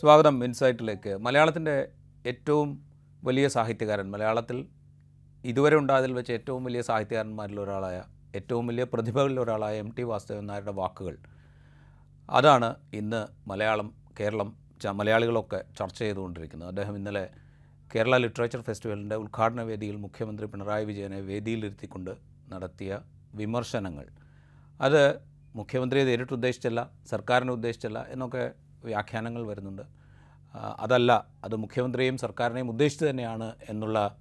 സ്വാഗതം ഇൻസൈറ്റിലേക്ക്. മലയാളത്തിന്റെ ഏറ്റവും വലിയ സാഹിത്യകാരൻ മലയാളത്തിൽ ഇതുവരെ ഉണ്ടായതിൽ വെച്ച് ഏറ്റവും വലിയ സാഹിത്യകാരന്മാരിൽ ഒരാളായ ഏറ്റവും വലിയ പ്രതിഭകളിൽ ഒരാളായ എം ടി വാസുദേവൻ നായരുടെ വാക്കുകൾ. അതാണ് ഇന്ന് മലയാളം കേരളം ച- മലയാളികളൊക്കെ ചർച്ച ചെയ്തുകൊണ്ടിരിക്കുന്നത്. അദ്ദേഹം ഇന്നലെ കേരള ലിറ്ററേച്ചർ ഫെസ്റ്റിവലിന്റെ ഉദ്ഘാടന വേദിയിൽ മുഖ്യമന്ത്രി പിണറായി വിജയനെ വേദിയിലിരുത്തിക്കൊണ്ട് നടത്തിയ വിമർശനങ്ങൾ. അത് മുഖ്യമന്ത്രിയെ നേരിട്ട് ഉദ്ദേശിച്ചല്ല സർക്കാരിനെ ഉദ്ദേശിച്ചല്ല എന്നൊക്കെ വ്യാഖ്യാനങ്ങൾ വരുന്നുണ്ട്. അതല്ല അത് മുഖ്യമന്ത്രിയെയും സർക്കാരിനെയും ഉദ്ദേശിച്ച് തന്നെയാണ് എന്നുള്ള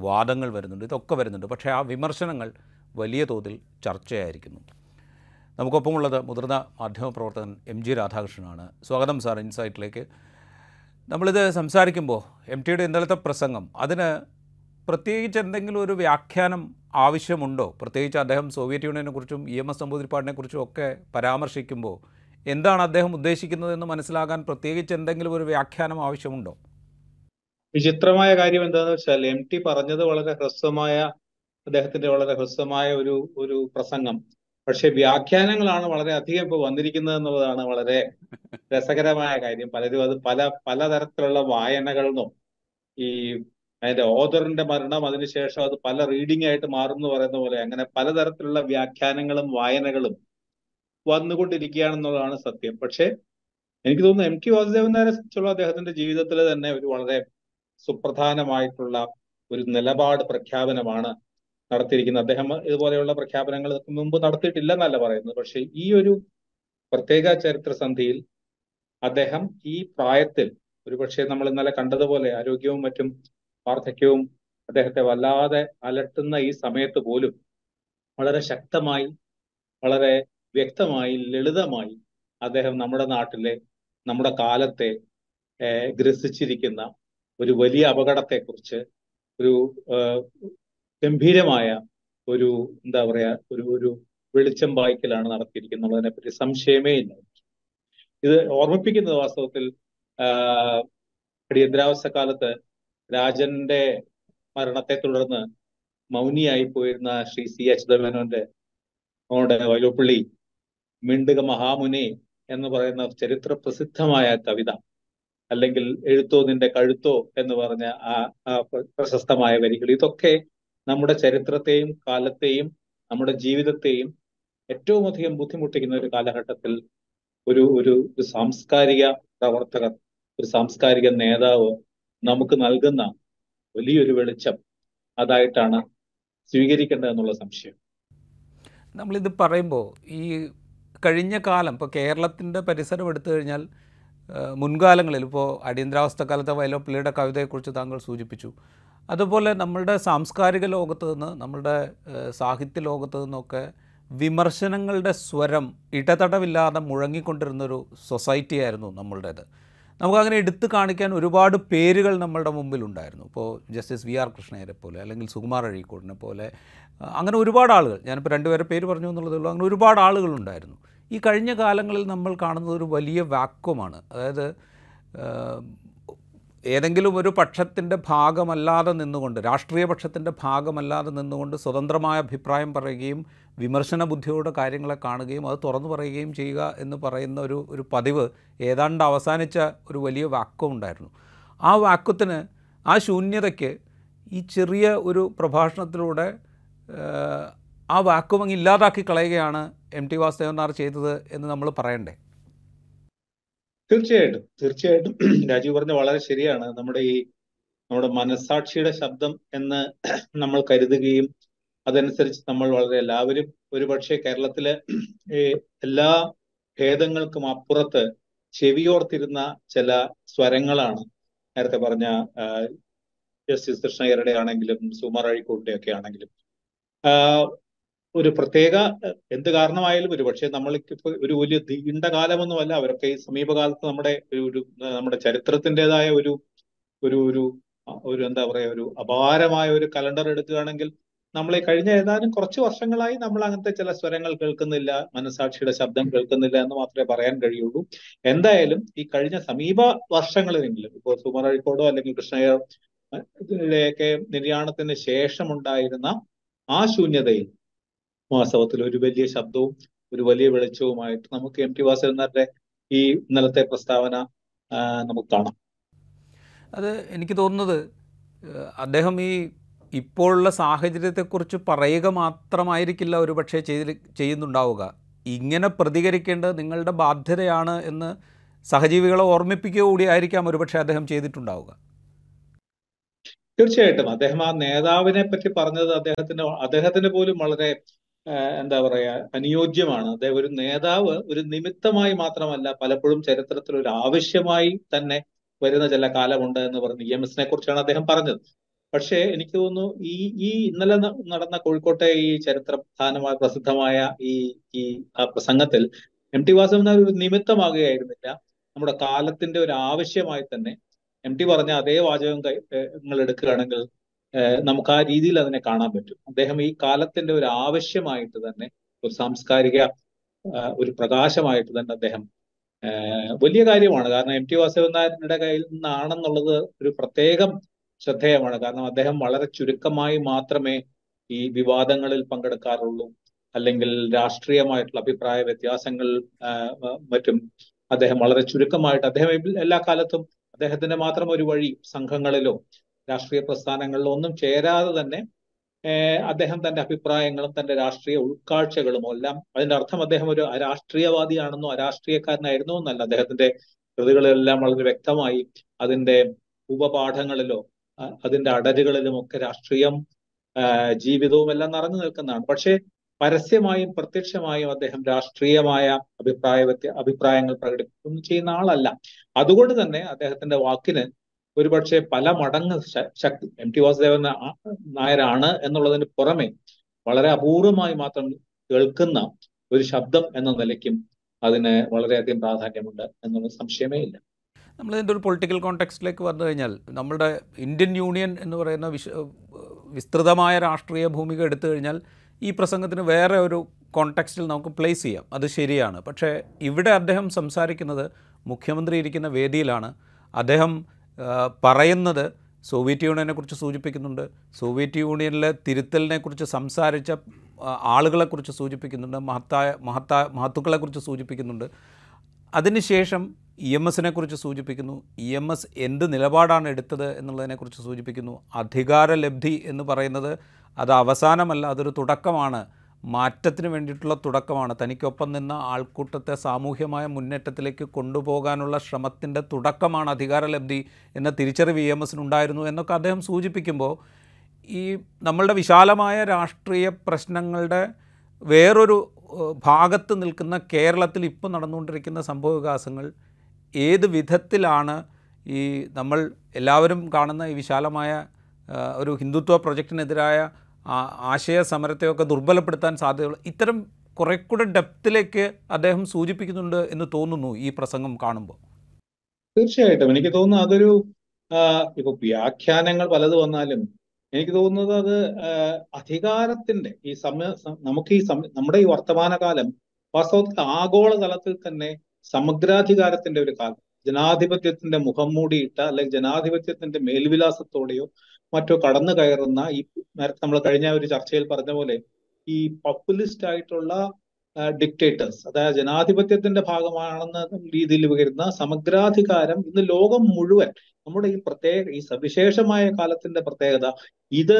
വാദങ്ങൾ വരുന്നുണ്ട്. ഇതൊക്കെ വരുന്നുണ്ട്. പക്ഷേ ആ വിമർശനങ്ങൾ വലിയ തോതിൽ ചർച്ചയായിരിക്കുന്നു. നമുക്കൊപ്പമുള്ളത് മുതിർന്ന മാധ്യമപ്രവർത്തകൻ എം ജി രാധാകൃഷ്ണനാണ്. സ്വാഗതം സാർ ഇൻസൈറ്റിലേക്ക്. നമ്മളിത് സംസാരിക്കുമ്പോൾ എം ടിയുടെ ഇന്നലത്തെ പ്രസംഗം അതിന് പ്രത്യേകിച്ച് എന്തെങ്കിലും ഒരു വ്യാഖ്യാനം ആവശ്യമുണ്ടോ? പ്രത്യേകിച്ച് അദ്ദേഹം സോവിയറ്റ് യൂണിയനെക്കുറിച്ചും ഇ എം എസ് നമ്പൂതിരിപ്പാടിനെക്കുറിച്ചും ഒക്കെ പരാമർശിക്കുമ്പോൾ എന്താണ് അദ്ദേഹം ഉദ്ദേശിക്കുന്നതെന്ന് മനസ്സിലാകാൻ പ്രത്യേകിച്ച് എന്തെങ്കിലും ഒരു വ്യാഖ്യാനം ആവശ്യമുണ്ടോ? വിചിത്രമായ കാര്യം എന്താണെന്ന് വെച്ചാൽ എം ടി പറഞ്ഞത് വളരെ ഹ്രസ്വമായ അദ്ദേഹത്തിന്റെ വളരെ ഹ്രസ്വമായ ഒരു ഒരു പ്രസംഗം. പക്ഷെ വ്യാഖ്യാനങ്ങളാണ് വളരെ അധികം ഇപ്പൊ വന്നിരിക്കുന്നത് എന്നുള്ളതാണ് വളരെ രസകരമായ കാര്യം. പലരും അത് പല പലതരത്തിലുള്ള വായനകളിൽ നിന്നും ഈ അതിന്റെ ഓതറിന്റെ മരണം അതിനുശേഷം അത് പല റീഡിംഗ് ആയിട്ട് എന്ന് പറയുന്ന പോലെ അങ്ങനെ പലതരത്തിലുള്ള വ്യാഖ്യാനങ്ങളും വായനകളും വന്നുകൊണ്ടിരിക്കുകയാണെന്നുള്ളതാണ് സത്യം. പക്ഷേ എനിക്ക് തോന്നുന്നു എം ടി വാസുദേവൻ നായരെ സംബന്ധിച്ചുള്ള അദ്ദേഹത്തിന്റെ ജീവിതത്തിൽ തന്നെ ഒരു വളരെ സുപ്രധാനമായിട്ടുള്ള ഒരു നിലപാട് പ്രഖ്യാപനമാണ് നടത്തിയിരിക്കുന്നത്. അദ്ദേഹം ഇതുപോലെയുള്ള പ്രഖ്യാപനങ്ങൾ മുമ്പ് നടത്തിയിട്ടില്ല എന്നല്ല പറയുന്നത്. പക്ഷെ ഈ ഒരു പ്രത്യേക ചരിത്ര സന്ധിയിൽ അദ്ദേഹം ഈ പ്രായത്തിൽ ഒരുപക്ഷെ നമ്മൾ ഇന്നലെ കണ്ടതുപോലെ ആരോഗ്യവും മറ്റും വാർദ്ധക്യവും അദ്ദേഹത്തെ വല്ലാതെ അലട്ടുന്ന ഈ സമയത്ത് പോലും വളരെ ശക്തമായി വളരെ വ്യക്തമായി ലളിതമായി അദ്ദേഹം നമ്മുടെ നാട്ടിലെ നമ്മുടെ കാലത്തെ ഗ്രസിച്ചിരിക്കുന്ന ഒരു വലിയ അപകടത്തെക്കുറിച്ച് ഒരു ഗംഭീരമായ ഒരു എന്താ പറയാ ഒരു ഒരു വെളിച്ചം വായിക്കലാണ് നടത്തിയിരിക്കുന്നുള്ളതിനെ പറ്റി സംശയമേ ഇല്ല. ഇത് ഓർമ്മിപ്പിക്കുന്നത് വാസ്തവത്തിൽ അടിയന്തരാവസ്ഥ കാലത്ത് രാജന്റെ മരണത്തെ തുടർന്ന് മൗനിയായി പോയിരുന്ന ശ്രീ സി അച്യുതമേനോന്റെ നമ്മുടെ വൈലോപ്പള്ളി മിണ്ടുക മഹാമുനി എന്ന് പറയുന്ന ചരിത്ര പ്രസിദ്ധമായ കവിത. അല്ലെങ്കിൽ എഴുത്തോ നിന്റെ കഴുത്തോ എന്ന് പറഞ്ഞ ആ പ്രശസ്തമായ വരികൾ. ഇതൊക്കെ നമ്മുടെ ചരിത്രത്തെയും കാലത്തെയും നമ്മുടെ ജീവിതത്തെയും ഏറ്റവും അധികം ബുദ്ധിമുട്ടിക്കുന്ന ഒരു കാലഘട്ടത്തിൽ ഒരു ഒരു ഒരു സാംസ്കാരിക പ്രവർത്തകർ ഒരു സാംസ്കാരിക നേതാവ് നമുക്ക് നൽകുന്ന വലിയൊരു വെളിച്ചം അതായിട്ടാണ് സ്വീകരിക്കേണ്ടതെന്നുള്ള സംശയം. നമ്മളിത് പറയുമ്പോൾ ഈ കഴിഞ്ഞ കാലം ഇപ്പോൾ കേരളത്തിന്റെ പരിസരം എടുത്തു കഴിഞ്ഞാൽ മുൻകാലങ്ങളിൽ ഇപ്പോൾ അടിയന്തരാവസ്ഥ കാലത്തെ വയലോപ്പിള്ളിയുടെ കവിതയെക്കുറിച്ച് താങ്കൾ സൂചിപ്പിച്ചു. അതുപോലെ നമ്മളുടെ സാംസ്കാരിക ലോകത്ത് നിന്ന് നമ്മളുടെ സാഹിത്യ ലോകത്ത് നിന്നൊക്കെ വിമർശനങ്ങളുടെ സ്വരം ഇടതടവില്ലാതെ മുഴങ്ങിക്കൊണ്ടിരുന്നൊരു സൊസൈറ്റി ആയിരുന്നു നമ്മളുടേത്. നമുക്കങ്ങനെ എടുത്തു കാണിക്കാൻ ഒരുപാട് പേരുകൾ നമ്മളുടെ മുമ്പിലുണ്ടായിരുന്നു. ഇപ്പോൾ ജസ്റ്റിസ് വി ആർ കൃഷ്ണയരെ പോലെ അല്ലെങ്കിൽ സുകുമാർ അഴീക്കോടിനെ പോലെ അങ്ങനെ ഒരുപാട് ആളുകൾ. ഞാനിപ്പോൾ രണ്ടുപേരെ പേര് പറഞ്ഞു എന്നുള്ളതേ ഉള്ളൂ. അങ്ങനെ ഒരുപാട് ആളുകളുണ്ടായിരുന്നു. ഈ കഴിഞ്ഞ കാലങ്ങളിൽ നമ്മൾ കാണുന്നത് ഒരു വലിയ വാക്വമാണ്. അതായത് ഏതെങ്കിലും ഒരു പക്ഷത്തിന്റെ ഭാഗമല്ലാതെ നിന്നുകൊണ്ട് രാഷ്ട്രീയ പക്ഷത്തിന്റെ ഭാഗമല്ലാതെ നിന്നുകൊണ്ട് സ്വതന്ത്രമായ അഭിപ്രായം പറയുകയും വിമർശന ബുദ്ധിയോടെ കാര്യങ്ങളെ കാണുകയും അത് തുറന്നു പറയുകയും ചെയ്യുക എന്ന് പറയുന്ന ഒരു ഒരു പതിവ് ഏതാണ്ട് അവസാനിച്ച ഒരു വലിയ വാക്വം ഉണ്ടായിരുന്നു. ആ വാക്വത്തിന് ആ ശൂന്യതയ്ക്ക് ഈ ചെറിയ ഒരു പ്രഭാഷണത്തിലൂടെ ആ വാക്വം അങ്ങ് ഇല്ലാതാക്കി കളയുകയാണ് എം ടി വാസുദേവൻ നായർ ചെയ്തത് എന്ന് നമ്മൾ പറയണ്ടേ? തീർച്ചയായിട്ടും തീർച്ചയായിട്ടും. രാജീവ് പറഞ്ഞ വളരെ ശരിയാണ്. നമ്മുടെ ഈ നമ്മുടെ മനസാക്ഷിയുടെ ശബ്ദം എന്ന് നമ്മൾ കരുതുകയും അതനുസരിച്ച് നമ്മൾ വളരെ എല്ലാവരും ഒരുപക്ഷെ കേരളത്തിലെ എല്ലാ ഭേദങ്ങൾക്കും അപ്പുറത്ത് ചെവിയോർത്തിരുന്ന ചില സ്വരങ്ങളാണ്. നേരത്തെ പറഞ്ഞ ജസ്റ്റിസ് കൃഷ്ണയ്യരുടെ ആണെങ്കിലും സുമാർ അഴിക്കോട്ടിന്റെ ഒക്കെ ആണെങ്കിലും. ഒരു പ്രത്യേക എന്ത് കാരണമായാലും ഒരു പക്ഷേ നമ്മൾക്ക് ഇപ്പൊ ഒരു വലിയ നീണ്ട കാലമൊന്നുമല്ല അവരൊക്കെ ഈ സമീപകാലത്ത് നമ്മുടെ ഒരു ഒരു നമ്മുടെ ചരിത്രത്തിന്റെതായ ഒരു ഒരു ഒരു ഒരു എന്താ പറയാ ഒരു അപാരമായ ഒരു കലണ്ടർ എടുക്കുകയാണെങ്കിൽ നമ്മൾ കഴിഞ്ഞ ഏതാനും കുറച്ച് വർഷങ്ങളായി നമ്മൾ അങ്ങനത്തെ ചില സ്വരങ്ങൾ കേൾക്കുന്നില്ല മനസാക്ഷിയുടെ ശബ്ദം കേൾക്കുന്നില്ല എന്ന് മാത്രമേ പറയാൻ കഴിയുള്ളൂ. എന്തായാലും ഈ കഴിഞ്ഞ സമീപ വർഷങ്ങളിലെങ്കിലും ഇപ്പോൾ സുമർ അഴിക്കോടോ അല്ലെങ്കിൽ അഹ് ഇതിലെയൊക്കെ നിര്യാണത്തിന് ശേഷമുണ്ടായിരുന്ന ആ ശൂന്യതയിൽ വാസ്തവത്തിൽ ഒരു വലിയ ശബ്ദവും ഒരു വലിയ വെളിച്ചവുമായിട്ട് നമുക്ക് എം ടി വാസുരന്നാരുടെ ഈ ഇന്നലത്തെ പ്രസ്താവന നമുക്ക് കാണാം. അത് എനിക്ക് തോന്നുന്നത് അദ്ദേഹം ഈ ഇപ്പോഴുള്ള സാഹചര്യത്തെക്കുറിച്ച് പറയുക മാത്രമായിരിക്കില്ല ഒരു പക്ഷേ ചെയ്ത് ചെയ്യുന്നുണ്ടാവുക. ഇങ്ങനെ പ്രതികരിക്കേണ്ടത് നിങ്ങളുടെ ബാധ്യതയാണ് എന്ന് സഹജീവികളെ ഓർമ്മിപ്പിക്കുക കൂടി ആയിരിക്കാം ഒരുപക്ഷെ അദ്ദേഹം ചെയ്തിട്ടുണ്ടാവുക. തീർച്ചയായിട്ടും. അദ്ദേഹം ആ നേതാവിനെ പറ്റി പറഞ്ഞത് അദ്ദേഹത്തിന് അദ്ദേഹത്തിന് പോലും വളരെ എന്താ പറയാ അനുയോജ്യമാണ്. അദ്ദേഹം ഒരു നേതാവ് ഒരു നിമിത്തമായി മാത്രമല്ല പലപ്പോഴും ചരിത്രത്തിൽ ഒരു ആവശ്യമായി തന്നെ വരുന്ന ചില കാലമുണ്ട് എന്ന് പറഞ്ഞ് ഇ എം എസിനെ കുറിച്ചാണ് അദ്ദേഹം പറഞ്ഞത്. പക്ഷേ എനിക്ക് തോന്നുന്നു ഈ ഈ ഇന്നലെ നടന്ന കോഴിക്കോട്ടെ ഈ ചരിത്ര പ്രധാനമായ പ്രസിദ്ധമായ ഈ ഈ ആ പ്രസംഗത്തിൽ എം ടി വാസവൻ ഒരു നിമിത്തമാകുകയായിരുന്നില്ല. നമ്മുടെ കാലത്തിന്റെ ഒരു ആവശ്യമായി തന്നെ എം ടി പറഞ്ഞ അതേ വാചകം നിങ്ങൾ എടുക്കുകയാണെങ്കിൽ നമുക്ക് ആ രീതിയിൽ അതിനെ കാണാൻ പറ്റും. അദ്ദേഹം ഈ കാലത്തിന്റെ ഒരു ആവശ്യമായിട്ട് തന്നെ ഒരു സാംസ്കാരിക ഒരു പ്രകാശമായിട്ട് തന്നെ അദ്ദേഹം വലിയ കാര്യമാണ്. കാരണം എം ടി വാസവൻ നായരുടെ കയ്യിൽ നിന്നാണെന്നുള്ളത് ഒരു പ്രത്യേകം ശ്രദ്ധേയമാണ്. കാരണം അദ്ദേഹം വളരെ ചുരുക്കമായി മാത്രമേ ഈ വിവാദങ്ങളിൽ പങ്കെടുക്കാറുള്ളൂ. അല്ലെങ്കിൽ രാഷ്ട്രീയമായിട്ടുള്ള അഭിപ്രായ വ്യത്യാസങ്ങൾ മറ്റും അദ്ദേഹം വളരെ ചുരുക്കമായിട്ട് അദ്ദേഹം എല്ലാ കാലത്തും അദ്ദേഹത്തിന്റെ മാത്രം ഒരു വഴി സംഘങ്ങളിലോ രാഷ്ട്രീയ പ്രസ്ഥാനങ്ങളിലോ ഒന്നും ചേരാതെ തന്നെ അദ്ദേഹം തന്റെ അഭിപ്രായങ്ങളും തന്റെ രാഷ്ട്രീയ ഉൾക്കാഴ്ചകളും എല്ലാം അതിന്റെ അർത്ഥം അദ്ദേഹം ഒരു രാഷ്ട്രീയവാദിയാണെന്നോ അരാഷ്ട്രീയക്കാരനായിരുന്നോ എന്നല്ല. അദ്ദേഹത്തിന്റെ കൃതികളെല്ലാം വളരെ വ്യക്തമായി അതിന്റെ ഉപപാഠങ്ങളിലോ അതിന്റെ അടരുകളിലും ഒക്കെ രാഷ്ട്രീയം ജീവിതവും എല്ലാം നിറഞ്ഞു നിൽക്കുന്നതാണ്. പക്ഷേ പരസ്യമായും പ്രത്യക്ഷമായും അദ്ദേഹം രാഷ്ട്രീയമായ അഭിപ്രായ വ്യത്യ അഭിപ്രായങ്ങൾ പ്രകടിപ്പിക്കുന്നു ചെയ്യുന്ന ആളല്ല. അതുകൊണ്ട് തന്നെ അദ്ദേഹത്തിന്റെ വാക്കിന് ഒരുപക്ഷെ പല മടങ്ങ് ശക്തി എം ടി വാസുദേവൻ നായരാണ് എന്നുള്ളതിന് പുറമെ വളരെ അപൂർവമായി മാത്രം കേൾക്കുന്ന ഒരു ശബ്ദം എന്ന നിലയ്ക്കും അതിന് വളരെയധികം പ്രാധാന്യമുണ്ട് എന്നുള്ള സംശയമേ ഇല്ല. നമ്മളിതിന്റെ ഒരു പൊളിറ്റിക്കൽ കോണ്ടെക്സ്റ്റിലേക്ക് വന്നു കഴിഞ്ഞാൽ നമ്മുടെ ഇന്ത്യൻ യൂണിയൻ എന്ന് പറയുന്ന വിശ വിസ്തൃതമായ രാഷ്ട്രീയ ഭൂമിക എടുത്തു കഴിഞ്ഞാൽ ഈ പ്രസംഗത്തിന് വേറെ ഒരു കോണ്ടെക്സ്റ്റിൽ നമുക്ക് പ്ലേസ് ചെയ്യാം. അത് ശരിയാണ്. പക്ഷേ ഇവിടെ അദ്ദേഹം സംസാരിക്കുന്നത് മുഖ്യമന്ത്രി ഇരിക്കുന്ന വേദിയിലാണ്. അദ്ദേഹം പറയുന്നത് സോവിയറ്റ് യൂണിയനെക്കുറിച്ച് സൂചിപ്പിക്കുന്നുണ്ട്. സോവിയറ്റ് യൂണിയനിലെ തിരുത്തലിനെക്കുറിച്ച് സംസാരിച്ച ആളുകളെക്കുറിച്ച് സൂചിപ്പിക്കുന്നുണ്ട്. മഹത്തായ മഹത്തായ മഹത്തുക്കളെക്കുറിച്ച് സൂചിപ്പിക്കുന്നുണ്ട്. അതിനുശേഷം ഇ എം എസിനെ കുറിച്ച് സൂചിപ്പിക്കുന്നു. ഇ എം എസ് എന്ത് നിലപാടാണ് എടുത്തത് എന്നുള്ളതിനെക്കുറിച്ച് സൂചിപ്പിക്കുന്നു. അധികാരലബ്ധി എന്ന് പറയുന്നത് അത് അവസാനമല്ല അതൊരു തുടക്കമാണ്. മാറ്റത്തിന് വേണ്ടിയിട്ടുള്ള തുടക്കമാണ്. തനിക്കൊപ്പം നിന്ന ആൾക്കൂട്ടത്തെ സാമൂഹ്യമായ മുന്നേറ്റത്തിലേക്ക് കൊണ്ടുപോകാനുള്ള ശ്രമത്തിന്റെ തുടക്കമാണ് അധികാരലബ്ധി എന്ന തിരിച്ചറിവ് ഇ എം എസിനുണ്ടായിരുന്നു എന്നൊക്കെ അദ്ദേഹം സൂചിപ്പിക്കുമ്പോൾ ഈ നമ്മളുടെ വിശാലമായ രാഷ്ട്രീയ പ്രശ്നങ്ങളുടെ വേറൊരു ഭാഗത്ത് നിൽക്കുന്ന കേരളത്തിൽ ഇപ്പോൾ നടന്നുകൊണ്ടിരിക്കുന്ന സംഭവവികാസങ്ങൾ ഏത് വിധത്തിലാണ് ഈ നമ്മൾ എല്ലാവരും കാണുന്ന ഈ വിശാലമായ ഒരു ഹിന്ദുത്വ പ്രൊജക്റ്റിനെതിരായ ആശയ സമരത്തെയൊക്കെ ദുർബലപ്പെടുത്താൻ സാധ്യതയുള്ള ഇത്തരം കുറെ കൂടെ ഡെപ്തിലേക്ക് അദ്ദേഹം സൂചിപ്പിക്കുന്നുണ്ട് എന്ന് തോന്നുന്നു ഈ പ്രസംഗം കാണുമ്പോൾ. തീർച്ചയായിട്ടും. എനിക്ക് തോന്നുന്നു അതൊരു ഇപ്പൊ വ്യാഖ്യാനങ്ങൾ പലത് വന്നാലും എനിക്ക് തോന്നുന്നത് അത് അധികാരത്തിന്റെ ഈ സമയ നമുക്ക് ഈ നമ്മുടെ ഈ വർത്തമാനകാലം വാസ്തവത്തിൽ ആഗോള തലത്തിൽ തന്നെ സമഗ്രാധികാരത്തിന്റെ ഒരു കാലം. ജനാധിപത്യത്തിന്റെ മുഖം മൂടിയിട്ട അല്ലെങ്കിൽ ജനാധിപത്യത്തിന്റെ മേൽവിലാസത്തോടെയോ മറ്റോ കടന്നു കയറുന്ന ഈ നേരത്തെ നമ്മൾ കഴിഞ്ഞ ഒരു ചർച്ചയിൽ പറഞ്ഞ പോലെ ഈ പോപ്പുലിസ്റ്റ് ആയിട്ടുള്ള ഡിക്റ്റേറ്റേഴ്സ് അതായത് ജനാധിപത്യത്തിന്റെ ഭാഗമാണെന്ന രീതിയിൽ വരുന്ന സമഗ്രാധികാരം ഇന്ന് ലോകം മുഴുവൻ നമ്മുടെ ഈ പ്രത്യേക ഈ സവിശേഷമായ കാലത്തിന്റെ പ്രത്യേകത ഇത്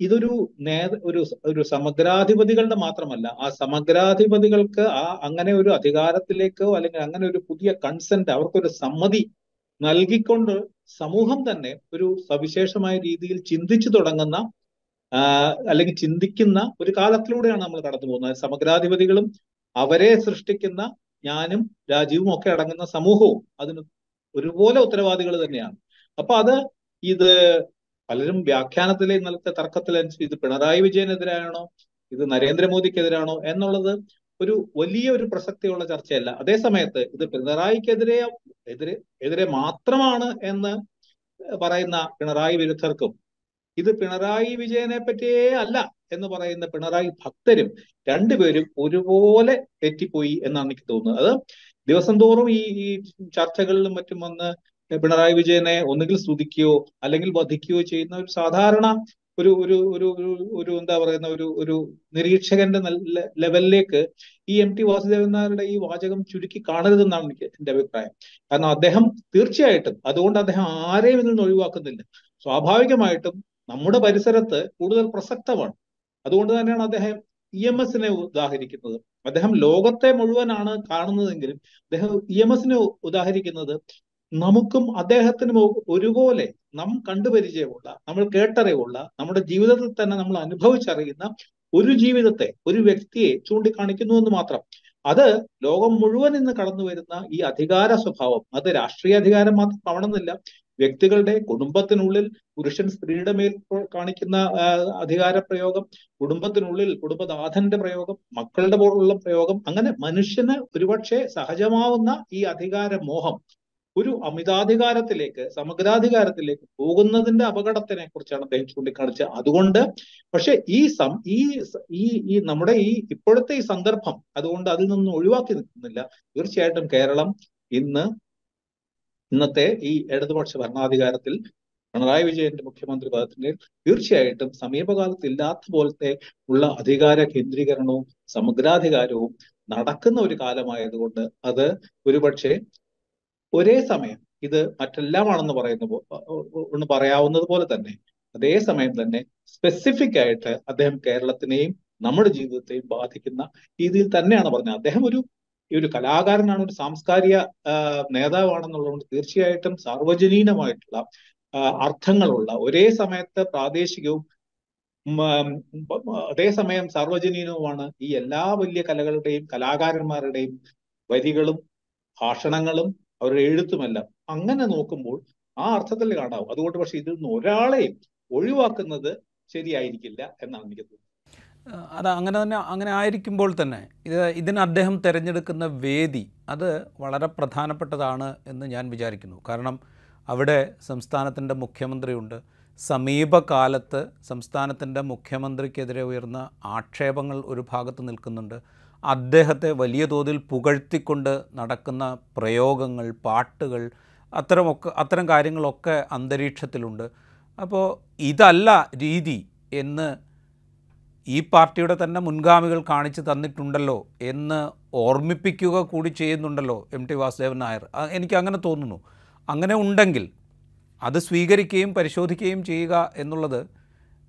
ഇതൊരു നേ ഒരു ഒരു സമഗ്രാധിപതികളുടെ മാത്രമല്ല ആ സമഗ്രാധിപതികൾക്ക് ആ അങ്ങനെ ഒരു അധികാരത്തിലേക്കോ അല്ലെങ്കിൽ അങ്ങനെ ഒരു പുതിയ കൺസെന്റ് അവർക്കൊരു സമ്മതി നൽകിക്കൊണ്ട് സമൂഹം തന്നെ ഒരു സവിശേഷമായ രീതിയിൽ ചിന്തിച്ചു തുടങ്ങുന്ന അല്ലെങ്കിൽ ചിന്തിക്കുന്ന ഒരു കാലത്തിലൂടെയാണ് നമ്മൾ കടന്നു പോകുന്നത്. സമഗ്രാധിപതികളും അവരെ സൃഷ്ടിക്കുന്ന ഞാനും രാജീവും ഒക്കെ അടങ്ങുന്ന സമൂഹവും അതിന് ഒരുപോലെ ഉത്തരവാദികൾ തന്നെയാണ്. അപ്പൊ അത് ഇത് പലരും വ്യാഖ്യാനത്തിലെ ഇന്നലത്തെ തർക്കത്തിലനുസരിച്ച് ഇത് പിണറായി വിജയനെതിരാണോ ഇത് നരേന്ദ്രമോദിക്കെതിരാണോ എന്നുള്ളത് ഒരു വലിയ ഒരു പ്രസക്തിയുള്ള ചർച്ചയല്ല. അതേസമയത്ത് ഇത് പിണറായിക്കെതിരെ എതിരെ എതിരെ മാത്രമാണ് എന്ന് പറയുന്ന പിണറായി വിരുദ്ധർക്കും ഇത് പിണറായി വിജയനെ പറ്റിയേ അല്ല എന്ന് പറയുന്ന പിണറായി ഭക്തരും രണ്ടുപേരും ഒരുപോലെ തെറ്റിപ്പോയി എന്നാണ് എനിക്ക് തോന്നുന്നത്. അത് ദിവസം തോറും ഈ ഈ ചർച്ചകളിലും മറ്റും വന്ന് പിണറായി വിജയനെ ഒന്നുകിൽ സ്തുതിക്കുകയോ അല്ലെങ്കിൽ വധിക്കുകയോ ചെയ്യുന്ന ഒരു സാധാരണ ഒരു ഒരു ഒരു ഒരു എന്താ പറയുന്ന ഒരു ഒരു നിരീക്ഷകന്റെ നല്ല ലെവലിലേക്ക് ഈ എം ടി വാസുദേവൻ നായരുടെ ഈ വാചകം ചുരുക്കി കാണരുതെന്നാണ് എനിക്ക് എന്റെ അഭിപ്രായം. കാരണം അദ്ദേഹം തീർച്ചയായിട്ടും അതുകൊണ്ട് അദ്ദേഹം ആരെയും ഇതിൽ നിന്ന് ഒഴിവാക്കുന്നില്ല. സ്വാഭാവികമായിട്ടും നമ്മുടെ പരിസരത്ത് കൂടുതൽ പ്രസക്തമാണ്. അതുകൊണ്ട് തന്നെയാണ് അദ്ദേഹം ഇ എം എസിനെ ഉദാഹരിക്കുന്നത്. അദ്ദേഹം ലോകത്തെ മുഴുവനാണ് കാണുന്നതെങ്കിലും അദ്ദേഹം ഇ എം എസിനെ ഉദാഹരിക്കുന്നത് നമുക്കും അദ്ദേഹത്തിനും ഒരുപോലെ നാം കണ്ടുപരിചയമുള്ള നമ്മൾ കേട്ടറിവുള്ള നമ്മുടെ ജീവിതത്തിൽ തന്നെ നമ്മൾ അനുഭവിച്ചറിയുന്ന ഒരു ജീവിതത്തെ ഒരു വ്യക്തിയെ ചൂണ്ടിക്കാണിക്കുന്നു എന്ന് മാത്രം. അത് ലോകം മുഴുവൻ ഇന്ന് കടന്നു വരുന്ന ഈ അധികാര സ്വഭാവം അത് രാഷ്ട്രീയ അധികാരം മാത്രം ആവണമെന്നില്ല വ്യക്തികളുടെ കുടുംബത്തിനുള്ളിൽ പുരുഷൻ സ്ത്രീയുടെ മേൽ കാണിക്കുന്ന അധികാര പ്രയോഗം കുടുംബത്തിനുള്ളിൽ കുടുംബനാഥന്റെ പ്രയോഗം മക്കളുടെ പോലുള്ള പ്രയോഗം അങ്ങനെ മനുഷ്യന് ഒരുപക്ഷെ സഹജമാവുന്ന ഈ അധികാര മോഹം ഒരു അമിതാധികാരത്തിലേക്ക് സമഗ്രാധികാരത്തിലേക്ക് പോകുന്നതിന്റെ അപകടത്തിനെ കുറിച്ചാണ് അദ്ദേഹം ചൂണ്ടിക്കാണിച്ചത്. അതുകൊണ്ട് പക്ഷെ ഈ സം ഈ ഈ നമ്മുടെ ഈ ഇപ്പോഴത്തെ ഈ സന്ദർഭം അതുകൊണ്ട് അതിൽ നിന്നും ഒഴിവാക്കി നിൽക്കുന്നില്ല. തീർച്ചയായിട്ടും കേരളം ഇന്ന് ഇന്നത്തെ ഈ ഇടതുപക്ഷ ഭരണാധികാരത്തിൽ പിണറായി വിജയന്റെ മുഖ്യമന്ത്രി പദത്തിന്റെ തീർച്ചയായിട്ടും സമീപകാലത്ത് ഇല്ലാത്ത പോലത്തെ ഉള്ള അധികാര കേന്ദ്രീകരണവും സമഗ്രാധികാരവും നടക്കുന്ന ഒരു കാലമായതുകൊണ്ട് അത് ഒരുപക്ഷെ ഒരേ സമയം ഇത് മറ്റെല്ലാമാണെന്ന് പറയുന്ന ഒന്ന് പറയാവുന്നത് പോലെ തന്നെ അതേ സമയം തന്നെ സ്പെസിഫിക് ആയിട്ട് അദ്ദേഹം കേരളത്തിനെയും നമ്മുടെ ജീവിതത്തെയും ബാധിക്കുന്ന രീതിയിൽ തന്നെയാണ് പറഞ്ഞത്. അദ്ദേഹം ഒരു ഈ ഒരു കലാകാരനാണ് ഒരു സാംസ്കാരിക നേതാവാണെന്നുള്ളതുകൊണ്ട് തീർച്ചയായിട്ടും സാർവജനീനമായിട്ടുള്ള അർത്ഥങ്ങളുള്ള ഒരേ സമയത്ത് പ്രാദേശികവും അതേസമയം സാർവജനീനവുമാണ് ഈ എല്ലാ വലിയ കലകളുടെയും കലാകാരന്മാരുടെയും വരികളും ഭാഷണങ്ങളും അവരുടെ എഴുത്തുമെല്ലാം അങ്ങനെ നോക്കുമ്പോൾ ആ അർത്ഥത്തിൽ കാണാവും. അതുകൊണ്ട് പക്ഷെ ഇതിൽ നിന്ന് ഒരാളെയും ഒഴിവാക്കുന്നത് ശരിയായിരിക്കില്ല എന്നാണ് എനിക്ക് തോന്നുന്നത്. അത് അങ്ങനെ തന്നെ അങ്ങനെ ആയിരിക്കുമ്പോൾ തന്നെ ഇത് ഇതിന് അദ്ദേഹം തിരഞ്ഞെടുക്കുന്ന വേദി അത് വളരെ പ്രധാനപ്പെട്ടതാണ് എന്ന് ഞാൻ വിചാരിക്കുന്നു. കാരണം അവിടെ സംസ്ഥാനത്തിന്റെ മുഖ്യമന്ത്രിയുണ്ട്. സമീപകാലത്ത് സംസ്ഥാനത്തിന്റെ മുഖ്യമന്ത്രിക്കെതിരെ ഉയർന്ന ആക്ഷേപങ്ങൾ ഒരു ഭാഗത്ത് നിൽക്കുന്നുണ്ട്. അദ്ദേഹത്തെ വലിയ തോതിൽ പുകഴ്ത്തിക്കൊണ്ട് നടക്കുന്ന പ്രയോഗങ്ങൾ പാട്ടുകൾ അത്തരമൊക്കെ അത്തരം കാര്യങ്ങളൊക്കെ അന്തരീക്ഷത്തിലുണ്ട്. അപ്പോൾ ഇതല്ല രീതി എന്ന് ഈ പാർട്ടിയുടെ തന്നെ മുൻഗാമികൾ കാണിച്ചു തന്നിട്ടുണ്ടല്ലോ എന്ന് ഓർമ്മിപ്പിക്കുക കൂടി ചെയ്യുന്നുണ്ടല്ലോ എം ടി വാസുദേവൻ നായർ. എനിക്ക് അങ്ങനെ തോന്നുന്നു. അങ്ങനെ ഉണ്ടെങ്കിൽ അത് സ്വീകരിക്കുകയും പരിശോധിക്കുകയും ചെയ്യുക എന്നുള്ളത്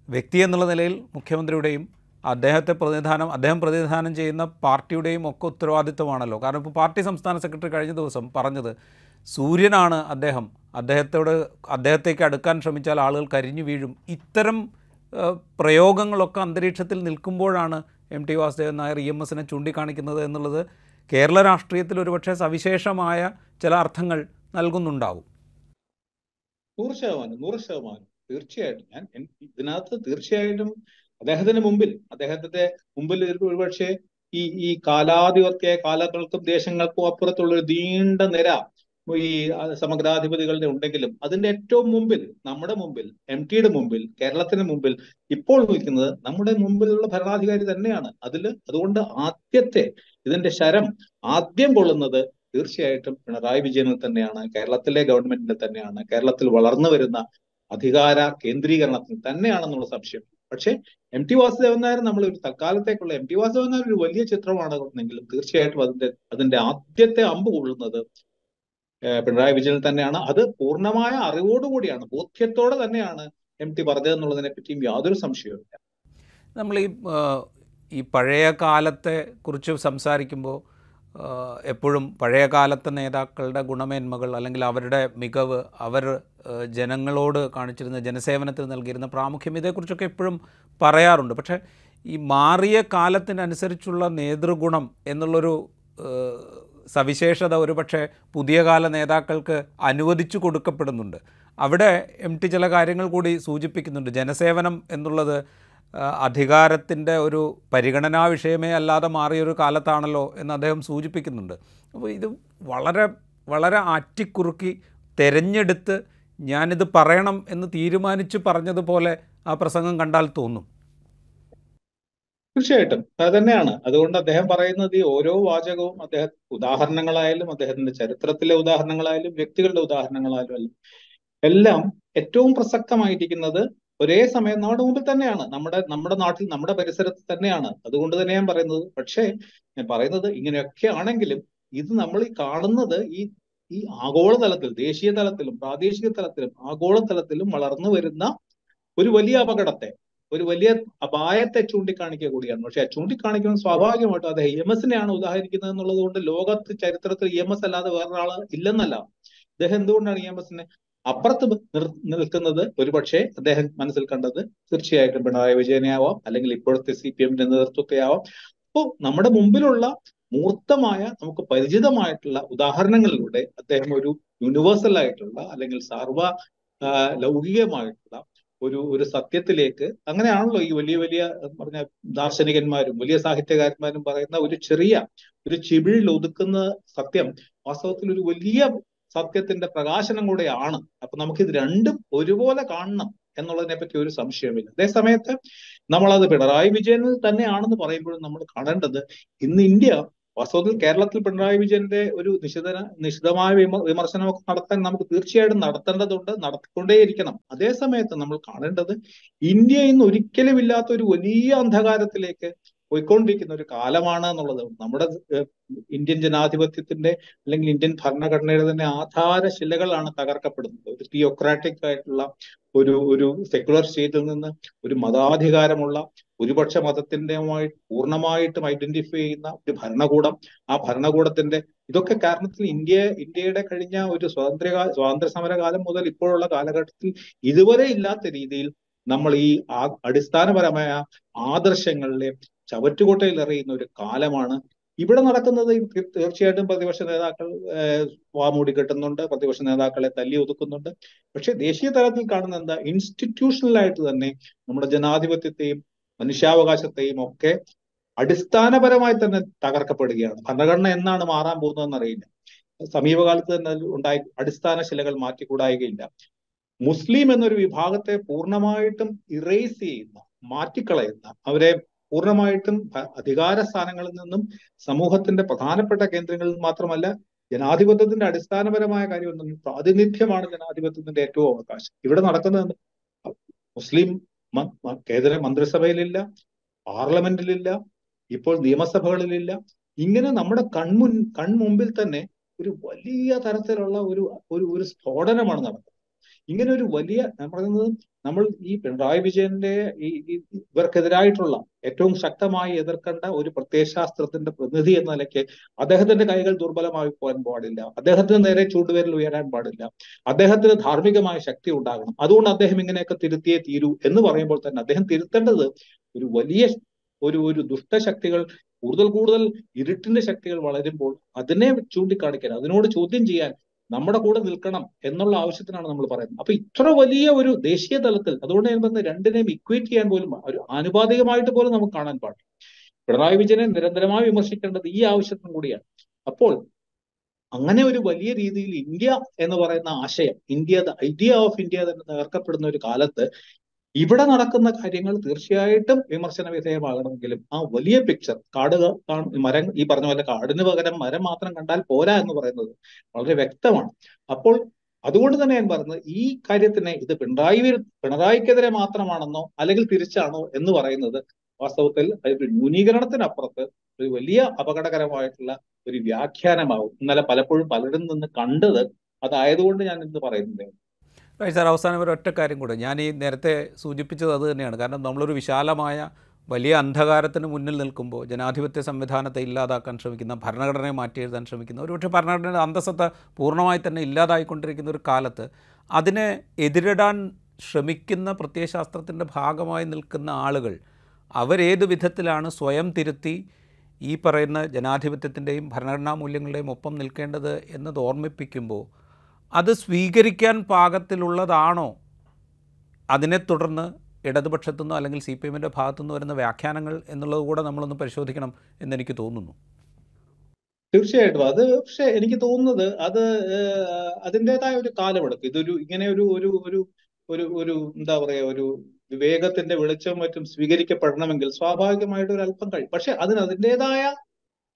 വ്യക്തി എന്നുള്ള നിലയിൽ മുഖ്യമന്ത്രിയുടെയും അദ്ദേഹത്തെ പ്രതിനിധാനം അദ്ദേഹം പ്രതിനിധാനം ചെയ്യുന്ന പാർട്ടിയുടെയും ഒക്കെ ഉത്തരവാദിത്വമാണല്ലോ. കാരണം ഇപ്പോൾ പാർട്ടി സംസ്ഥാന സെക്രട്ടറി കഴിഞ്ഞ ദിവസം പറഞ്ഞത് സൂര്യനാണ് അദ്ദേഹം. അദ്ദേഹത്തോട് അദ്ദേഹത്തേക്ക് അടുക്കാൻ ശ്രമിച്ചാൽ ആളുകൾ കരിഞ്ഞു വീഴും. ഇത്തരം പ്രയോഗങ്ങളൊക്കെ അന്തരീക്ഷത്തിൽ നിൽക്കുമ്പോഴാണ് M T Vasudevan Nair E M എസിനെ ചൂണ്ടിക്കാണിക്കുന്നത് എന്നുള്ളത് കേരള രാഷ്ട്രീയത്തിൽ ഒരുപക്ഷെ സവിശേഷമായ ചില അർത്ഥങ്ങൾ നൽകുന്നുണ്ടാവും. നൂറ് ശതമാനം നൂറ് ശതമാനം. തീർച്ചയായിട്ടും. ഞാൻ ഇതിനകത്ത് തീർച്ചയായിട്ടും അദ്ദേഹത്തിന് മുമ്പിൽ അദ്ദേഹത്തിന്റെ മുമ്പിൽ ഒരുപക്ഷെ ഈ ഈ കാലാധിപത്യ കാലങ്ങൾക്കും ദേശങ്ങൾക്കും അപ്പുറത്തുള്ള ഒരു നീണ്ട നിര ഈ സമഗ്രാധിപതികളുടെ ഉണ്ടെങ്കിലും അതിന്റെ ഏറ്റവും മുമ്പിൽ നമ്മുടെ മുമ്പിൽ എം ടിയുടെ മുമ്പിൽ കേരളത്തിന് മുമ്പിൽ ഇപ്പോൾ നിൽക്കുന്നത് നമ്മുടെ മുമ്പിലുള്ള ഭരണാധികാരി തന്നെയാണ്. അതിൽ അതുകൊണ്ട് ആദ്യത്തെ ഇതിന്റെ ശരം ആദ്യം കൊള്ളുന്നത് തീർച്ചയായിട്ടും പിണറായി വിജയനിൽ തന്നെയാണ്. കേരളത്തിലെ ഗവൺമെന്റിന്റെ തന്നെയാണ്. കേരളത്തിൽ വളർന്നു വരുന്ന അധികാര കേന്ദ്രീകരണത്തിൽ തന്നെയാണെന്നുള്ള സംശയം. പക്ഷേ എം ടി വാസുദേവൻ നായർ നമ്മൾ ഒരു തൽക്കാലത്തേക്കുള്ള എം ടി വാസുദേവൻ നായർ ഒരു വലിയ ചിത്രമാണെന്നെങ്കിലും തീർച്ചയായിട്ടും അതിന്റെ അതിന്റെ ആദ്യത്തെ അമ്പ് കൊള്ളുന്നത് പിണറായി വിജയൻ തന്നെയാണ്. അത് പൂർണമായ അറിവോടുകൂടിയാണ് ബോധ്യത്തോടെ തന്നെയാണ് എം ടി പറഞ്ഞതെന്നുള്ളതിനെ പറ്റിയും യാതൊരു സംശയവുമില്ല നമ്മൾ ഈ ഈ പഴയ കാലത്തെ കുറിച്ച് സംസാരിക്കുമ്പോൾ എപ്പോഴും പഴയകാലത്തെ നേതാക്കളുടെ ഗുണമേന്മകൾ അല്ലെങ്കിൽ അവരുടെ മികവ് അവർ ജനങ്ങളോട് കാണിച്ചിരുന്ന ജനസേവനത്തിന് നൽകിയിരുന്ന പ്രാമുഖ്യം ഇതേക്കുറിച്ചൊക്കെ എപ്പോഴും പറയാറുണ്ട്. പക്ഷേ ഈ മാറിയ കാലത്തിനനുസരിച്ചുള്ള നേതൃഗുണം എന്നുള്ളൊരു സവിശേഷത ഒരുപക്ഷെ പുതിയ കാല നേതാക്കൾക്ക് അനുവദിച്ചു കൊടുക്കപ്പെടുന്നുണ്ട്. അവിടെ എം ടി ചില കാര്യങ്ങൾ കൂടി സൂചിപ്പിക്കുന്നുണ്ട്. ജനസേവനം എന്നുള്ളത് അധികാരത്തിന്റെ ഒരു പരിഗണനാ വിഷയമേ അല്ലാതെ മാറിയൊരു കാലത്താണല്ലോ എന്ന് അദ്ദേഹം സൂചിപ്പിക്കുന്നുണ്ട്. അപ്പോൾ ഇത് വളരെ വളരെ ആറ്റിക്കുറുക്കി തിരഞ്ഞെടുത്ത് ഞാനിത് പറയണം എന്ന് തീരുമാനിച്ച് പറഞ്ഞതുപോലെ ആ പ്രസംഗം കണ്ടാൽ തോന്നും. തീർച്ചയായിട്ടും. അത് തന്നെയാണ്. അതുകൊണ്ട് അദ്ദേഹം പറയുന്നത് ഈ ഓരോ വാചകവും അദ്ദേഹം ഉദാഹരണങ്ങളായാലും അദ്ദേഹത്തിന്റെ ചരിത്രത്തിലെ ഉദാഹരണങ്ങളായാലും വ്യക്തികളുടെ ഉദാഹരണങ്ങളായാലും എല്ലാം ഏറ്റവും പ്രസക്തമായിരിക്കുന്നത് ഒരേ സമയം നമ്മുടെ മുമ്പിൽ തന്നെയാണ്. നമ്മുടെ നമ്മുടെ നാട്ടിൽ നമ്മുടെ പരിസരത്ത് തന്നെയാണ്. അതുകൊണ്ട് തന്നെ ഞാൻ പറയുന്നത്. പക്ഷേ ഞാൻ പറയുന്നത് ഇങ്ങനെയൊക്കെ ആണെങ്കിലും ഇത് നമ്മൾ കാണുന്നത് ഈ ഈ ആഗോളതലത്തിൽ ദേശീയ തലത്തിലും പ്രാദേശിക തലത്തിലും ആഗോളതലത്തിലും വളർന്നു വരുന്ന ഒരു വലിയ അപകടത്തെ ഒരു വലിയ അപായത്തെ ചൂണ്ടിക്കാണിക്കുക കൂടിയാണ്. പക്ഷെ ചൂണ്ടിക്കാണിക്കുന്നത് സ്വാഭാവികമായിട്ടും അദ്ദേഹം ഇ എം എസിനെയാണ് ഉദാഹരിക്കുന്നത് എന്നുള്ളത് കൊണ്ട് ലോകത്ത് ചരിത്രത്തിൽ ഇ എം എസ് അല്ലാതെ വേറൊരാൾ ഇല്ലെന്നല്ല. അദ്ദേഹം എന്തുകൊണ്ടാണ് ഇ എം എസിനെ അപ്പുറത്ത് നിൽക്കുന്നത് ഒരുപക്ഷെ അദ്ദേഹം മനസ്സിൽ കണ്ടത് തീർച്ചയായിട്ടും പിണറായി വിജയനെ ആവാം അല്ലെങ്കിൽ ഇപ്പോഴത്തെ സി പി എമ്മിന്റെ നേതൃത്വത്തെ ആവാം നമ്മുടെ മുമ്പിലുള്ള മൂർത്തമായ നമുക്ക് പരിചിതമായിട്ടുള്ള ഉദാഹരണങ്ങളിലൂടെ അദ്ദേഹം ഒരു യൂണിവേഴ്സൽ ആയിട്ടുള്ള അല്ലെങ്കിൽ സർവ ലൗകികമായിട്ടുള്ള ഒരു ഒരു സത്യത്തിലേക്ക് അങ്ങനെയാണല്ലോ ഈ വലിയ വലിയ പറഞ്ഞ ദാർശനികന്മാരും വലിയ സാഹിത്യകാരന്മാരും പറയുന്ന ഒരു ചെറിയ ഒരു ചെവിഴിൽ ഒതുക്കുന്ന സത്യം വാസ്തവത്തിൽ ഒരു വലിയ സത്യത്തിന്റെ പ്രകാശനം കൂടെയാണ്. അപ്പൊ നമുക്ക് ഇത് രണ്ടും ഒരുപോലെ കാണണം എന്നുള്ളതിനെ പറ്റി ഒരു സംശയമില്ല അതേസമയത്ത് നമ്മളത് പിണറായി വിജയനിൽ തന്നെയാണെന്ന് പറയുമ്പോഴും നമ്മൾ കാണേണ്ടത് ഇന്ന് ഇന്ത്യ വാസ്തവത്തിൽ കേരളത്തിൽ പിണറായി വിജയന്റെ ഒരു നിശിത നിശിതമായ വിമ വിമർശനമൊക്കെ നടത്താൻ നമുക്ക് തീർച്ചയായിട്ടും നടത്തേണ്ടതുണ്ട് നടത്തിക്കൊണ്ടേയിരിക്കണം. അതേസമയത്ത് നമ്മൾ കാണേണ്ടത് ഇന്ത്യ ഇന്ന് ഒരിക്കലും ഇല്ലാത്ത ഒരു വലിയ അന്ധകാരത്തിലേക്ക് പോയിക്കൊണ്ടിരിക്കുന്ന ഒരു കാലമാണ് എന്നുള്ളത്. നമ്മുടെ ഇന്ത്യൻ ജനാധിപത്യത്തിന്റെ അല്ലെങ്കിൽ ഇന്ത്യൻ ഭരണഘടനയുടെ തന്നെ ആധാര ശിലകളാണ് തകർക്കപ്പെടുന്നത്. ഒരു തിയോക്രാറ്റിക് ആയിട്ടുള്ള ഒരു ഒരു സെക്യുലർ സ്റ്റേറ്റിൽ നിന്ന് ഒരു മതാധികാരമുള്ള ഭൂരിപക്ഷ മതത്തിന്റെയുമായി പൂർണമായിട്ടും ഐഡന്റിഫൈ ചെയ്യുന്ന ഒരു ഭരണകൂടം ആ ഭരണകൂടത്തിന്റെ ഇതൊക്കെ കാരണത്തിൽ ഇന്ത്യ ഇന്ത്യയുടെ കഴിഞ്ഞ ഒരു സ്വാതന്ത്ര്യ സ്വാതന്ത്ര്യ സമര കാലം മുതൽ ഇപ്പോഴുള്ള കാലഘട്ടത്തിൽ ഇതുവരെ ഇല്ലാത്ത രീതിയിൽ നമ്മൾ ഈ അടിസ്ഥാനപരമായ ആദർശങ്ങളിലെ ചവറ്റുകൊട്ടയിൽ എറിയുന്ന ഒരു കാലമാണ്. ഇവിടെ നടക്കുന്നത് തീർച്ചയായിട്ടും പ്രതിപക്ഷ നേതാക്കൾ വാമൂടി കെട്ടുന്നുണ്ട് പ്രതിപക്ഷ നേതാക്കളെ തല്ലി ഒതുക്കുന്നുണ്ട്. പക്ഷെ ദേശീയ തലത്തിൽ കാണുന്ന എന്താ? ഇൻസ്റ്റിറ്റ്യൂഷണൽ ആയിട്ട് തന്നെ നമ്മുടെ ജനാധിപത്യത്തെയും മനുഷ്യാവകാശത്തെയും ഒക്കെ അടിസ്ഥാനപരമായി തന്നെ തകർക്കപ്പെടുകയാണ്. ഭരണഘടന എന്നാണ് മാറാൻ പോകുന്നതെന്ന് അറിയില്ല സമീപകാലത്ത് തന്നെ ഉണ്ടായി അടിസ്ഥാന ശിലകൾ മാറ്റിക്കൂടായികയില്ല. മുസ്ലിം എന്നൊരു വിഭാഗത്തെ പൂർണമായിട്ടും ഇറേസ് ചെയ്യുന്ന മാറ്റിക്കളയുന്ന അവരെ പൂർണമായിട്ടും അധികാര സ്ഥാനങ്ങളിൽ നിന്നും സമൂഹത്തിന്റെ പ്രധാനപ്പെട്ട കേന്ദ്രങ്ങളിൽ നിന്നും മാത്രമല്ല ജനാധിപത്യത്തിന്റെ അടിസ്ഥാനപരമായ കാര്യം എന്താണ് പ്രാതിനിധ്യമാണ് ജനാധിപത്യത്തിന്റെ ഏറ്റവും അവകാശം. ഇവിടെ നടക്കുന്നത് മുസ്ലിം കേന്ദ്ര മന്ത്രിസഭയിലില്ല പാർലമെന്റിലില്ല ഇപ്പോൾ നിയമസഭകളിലില്ല. ഇങ്ങനെ നമ്മുടെ കൺമുൻ കൺമുമ്പിൽ തന്നെ ഒരു വലിയ തരത്തിലുള്ള ഒരു ഒരു ഒരു സ്ഫോടനമാണ് നടക്കുന്നത്. ഇങ്ങനെ ഒരു വലിയ പറയുന്നത് നമ്മൾ ഈ പിണറായി വിജയന്റെ ഈ ഇവർക്കെതിരായിട്ടുള്ള ഏറ്റവും ശക്തമായി എതിർക്കേണ്ട ഒരു പ്രത്യയശാസ്ത്രത്തിന്റെ പ്രതിനിധി എന്ന നിലയ്ക്ക് അദ്ദേഹത്തിന്റെ കൈകൾ ദുർബലമായി പോകാൻ പാടില്ല. അദ്ദേഹത്തിന് നേരെ ചൂണ്ടുവിരൽ ഉയരാൻ പാടില്ല. അദ്ദേഹത്തിന് ധാർമ്മികമായ ശക്തി ഉണ്ടാകണം. അതുകൊണ്ട് അദ്ദേഹം ഇങ്ങനെയൊക്കെ തിരുത്തിയേ തീരൂ എന്ന് പറയുമ്പോൾ തന്നെ അദ്ദേഹം തിരുത്തേണ്ടത് ഒരു വലിയ ഒരു ഒരു ദുഷ്ടശക്തികൾ കൂടുതൽ കൂടുതൽ ഇരുട്ടിന്റെ ശക്തികൾ വളരുമ്പോൾ അതിനെ ചൂണ്ടിക്കാണിക്കാൻ അതിനോട് ചോദ്യം ചെയ്യാൻ നമ്മുടെ കൂടെ നിൽക്കണം എന്നുള്ള ആവശ്യത്തിനാണ് നമ്മൾ പറയുന്നത്. അപ്പൊ ഇത്ര വലിയ ഒരു ദേശീയ തലത്തിൽ അതുകൊണ്ട് ഞാൻ പറഞ്ഞ രണ്ടിനെയും ഇക്വേറ്റ് ചെയ്യാൻ പോലും ഒരു ആനുപാതികമായിട്ട് പോലും നമുക്ക് കാണാൻ പാടില്ല. പിണറായി വിജയനെ നിരന്തരമായി വിമർശിക്കേണ്ടത് ഈ ആവശ്യത്തിനും കൂടിയാണ്. അപ്പോൾ അങ്ങനെ ഒരു വലിയ രീതിയിൽ ഇന്ത്യ എന്ന് പറയുന്ന ആശയം ഇന്ത്യ ഐഡിയ ഓഫ് ഇന്ത്യ തന്നെ തകർക്കപ്പെടുന്ന ഒരു കാലത്ത് ഇവിടെ നടക്കുന്ന കാര്യങ്ങൾ തീർച്ചയായിട്ടും വിമർശന വിധേയമാകണമെങ്കിലും ആ വലിയ പിക്ചർ കാട് മരം ഈ പറഞ്ഞ പോലെ കാടിന് പകരം മരം മാത്രം കണ്ടാൽ പോരാ എന്ന് പറയുന്നത് വളരെ വ്യക്തമാണ്. അപ്പോൾ അതുകൊണ്ട് തന്നെ ഞാൻ പറഞ്ഞത് ഈ കാര്യത്തിനെ ഇത് പിണറായി പിണറായിക്കെതിരെ മാത്രമാണെന്നോ അല്ലെങ്കിൽ തിരിച്ചാണോ എന്ന് പറയുന്നത് വാസ്തവത്തിൽ അതൊരു ന്യൂനീകരണത്തിനപ്പുറത്ത് ഒരു വലിയ അപകടകരമായിട്ടുള്ള ഒരു വ്യാഖ്യാനമാവും. ഇന്നലെ പലപ്പോഴും പലരും നിന്ന് കണ്ടത് അതായതുകൊണ്ട് ഞാൻ ഇന്ന് പറയുന്നത് സാർ അവസാനം ഒരു ഒറ്റ കാര്യം കൂടെ. ഞാൻ ഈ നേരത്തെ സൂചിപ്പിച്ചത് അത് തന്നെയാണ്. കാരണം നമ്മളൊരു വിശാലമായ വലിയ അന്ധകാരത്തിന് മുന്നിൽ നിൽക്കുമ്പോൾ ജനാധിപത്യ സംവിധാനത്തെ ഇല്ലാതാക്കാൻ ശ്രമിക്കുന്ന ഭരണഘടനയെ മാറ്റി എഴുതാൻ ശ്രമിക്കുന്ന ഒരുപക്ഷെ ഭരണഘടനയുടെ അന്തസ്സത്ത പൂർണമായി തന്നെ ഇല്ലാതായിക്കൊണ്ടിരിക്കുന്ന ഒരു കാലത്ത് അതിനെ എതിരിടാൻ ശ്രമിക്കുന്ന പ്രത്യയശാസ്ത്രത്തിന്റെ ഭാഗമായി നിൽക്കുന്ന ആളുകൾ അവരേത് വിധത്തിലാണ് സ്വയം തിരുത്തി ഈ പറയുന്ന ജനാധിപത്യത്തിന്റെയും ഭരണഘടനാ മൂല്യങ്ങളുടെയും ഒപ്പം നിൽക്കേണ്ടത് എന്നത് ഓർമ്മിപ്പിക്കുമ്പോൾ അത് സ്വീകരിക്കാൻ പാകത്തിലുള്ളതാണോ? അതിനെ തുടർന്ന് ഇടതുപക്ഷത്തുനിന്നോ അല്ലെങ്കിൽ സി പി എമ്മിന്റെ ഭാഗത്തുനിന്ന് വരുന്ന വ്യാഖ്യാനങ്ങൾ എന്നുള്ളത് കൂടെ നമ്മളൊന്ന് പരിശോധിക്കണം എന്നെനിക്ക് തോന്നുന്നു. തീർച്ചയായിട്ടും. അത് പക്ഷെ എനിക്ക് തോന്നുന്നത് അത് അതിന്റെതായ ഒരു കാലമെടുക്കും. ഇതൊരു ഇങ്ങനെ ഒരു ഒരു ഒരു ഒരു ഒരു എന്താ പറയാ ഒരു വിവേകത്തിന്റെ വെളിച്ചം മറ്റും സ്വീകരിക്കപ്പെടണമെങ്കിൽ സ്വാഭാവികമായിട്ട് ഒരു അല്പം കഴിയും പക്ഷെ അതിന് അതിന്റെതായ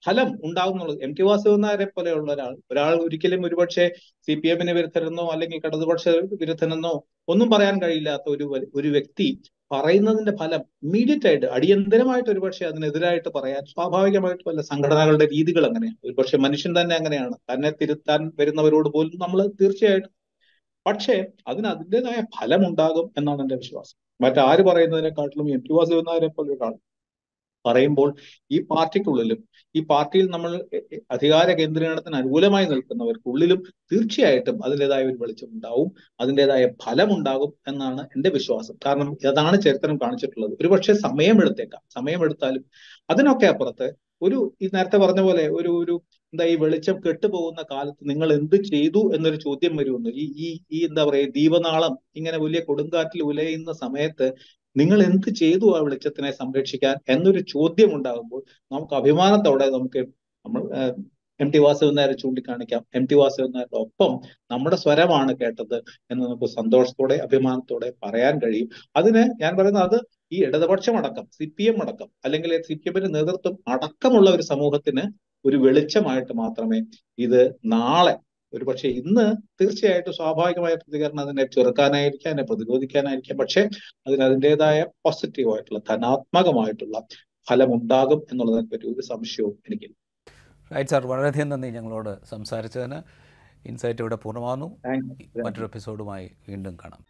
ഫലം ഉണ്ടാകുന്നുള്ളത് എം ടി വാസുദേവൻ നായരെ പോലെയുള്ള ഒരാൾ ഒരാൾ ഒരിക്കലും ഒരുപക്ഷെ സി പി എമ്മിന് വിരുദ്ധനെന്നോ അല്ലെങ്കിൽ ഇടതുപക്ഷ വിരുദ്ധനെന്നോ ഒന്നും പറയാൻ കഴിയില്ലാത്ത ഒരു ഒരു വ്യക്തി പറയുന്നതിന്റെ ഫലം ഇമ്മീഡിയറ്റ് ആയിട്ട് അടിയന്തരമായിട്ട് ഒരുപക്ഷെ അതിനെതിരായിട്ട് പറയാൻ സ്വാഭാവികമായിട്ട് വല്ല സംഘടനകളുടെ രീതികൾ അങ്ങനെയാണ്. ഒരുപക്ഷെ മനുഷ്യൻ തന്നെ അങ്ങനെയാണ്. തന്നെ തിരുത്താൻ വരുന്നവരോട് പോലും നമ്മൾ തീർച്ചയായിട്ടും. പക്ഷേ അതിന് അതിന്റെതായ ഫലം ഉണ്ടാകും എന്നാണ് എന്റെ വിശ്വാസം. മറ്റാര് പറയുന്നതിനെക്കാട്ടിലും എം ടി വാസുദേവൻ നായരെ പോലെ ഒരാൾ പറയുമ്പോൾ ഈ പാർട്ടിക്കുള്ളിലും ഈ പാർട്ടിയിൽ നമ്മൾ അധികാര കേന്ദ്രീകരണത്തിന് അനുകൂലമായി നിൽക്കുന്നവർക്കുള്ളിലും തീർച്ചയായിട്ടും അതിന്റെതായ ഒരു വെളിച്ചം ഉണ്ടാവും അതിന്റെതായ ഫലമുണ്ടാകും എന്നാണ് എന്റെ വിശ്വാസം. കാരണം അതാണ് ചരിത്രം കാണിച്ചിട്ടുള്ളത്. ഒരുപക്ഷെ സമയമെടുത്തേക്കാം സമയമെടുത്താലും അതിനൊക്കെ അപ്പുറത്ത് ഒരു ഈ നേരത്തെ പറഞ്ഞ പോലെ ഒരു ഒരു എന്താ ഈ വെളിച്ചം കെട്ടുപോകുന്ന കാലത്ത് നിങ്ങൾ എന്ത് ചെയ്തു എന്നൊരു ചോദ്യം വരുമെന്ന്. ഈ ഈ ഈ എന്താ പറയുക ദീപനാളം ഇങ്ങനെ വലിയ കൊടുങ്കാറ്റിൽ ഉലയുന്ന സമയത്ത് നിങ്ങൾ എന്ത് ചെയ്തു ആ വെളിച്ചത്തിനെ സംരക്ഷിക്കാൻ എന്നൊരു ചോദ്യം ഉണ്ടാകുമ്പോൾ നമുക്ക് അഭിമാനത്തോടെ നമുക്ക് നമ്മൾ എം ടി വാസവൻ നായരെ ചൂണ്ടിക്കാണിക്കാം. എം ടി വാസവൻ നായരുടെ ഒപ്പം നമ്മുടെ സ്വരമാണ് കേട്ടത് എന്ന് നമുക്ക് സന്തോഷത്തോടെ അഭിമാനത്തോടെ പറയാൻ കഴിയും. അതിന് ഞാൻ പറയുന്നത് അത് ഈ ഇടതുപക്ഷം അടക്കം സി പി എം അടക്കം അല്ലെങ്കിൽ സി പി എമ്മിന്റെ നേതൃത്വം അടക്കമുള്ള ഒരു സമൂഹത്തിന് ഒരു വെളിച്ചമായിട്ട് മാത്രമേ ഇത് നാളെ ഒരു പക്ഷെ ഇന്ന് തീർച്ചയായിട്ടും സ്വാഭാവികമായ പ്രതികരണം അതിനെ ചെറുക്കാനായിരിക്കാം അതിനെ പ്രതിരോധിക്കാനായിരിക്കാം. പക്ഷെ അതിന് അതിന്റെതായ പോസിറ്റീവായിട്ടുള്ള ധനാത്മകമായിട്ടുള്ള ഫലമുണ്ടാകും എന്നുള്ളതിനെ പറ്റി ഒരു സംശയവും എനിക്കില്ല. റൈറ്റ് സാർ വളരെയധികം നന്ദി ഞങ്ങളോട് സംസാരിച്ചതിന്. ഇൻസൈറ്റ് ഇവിടെ പൂർണമാകുന്നു. മറ്റൊരു എപ്പിസോഡുമായി വീണ്ടും കാണാം.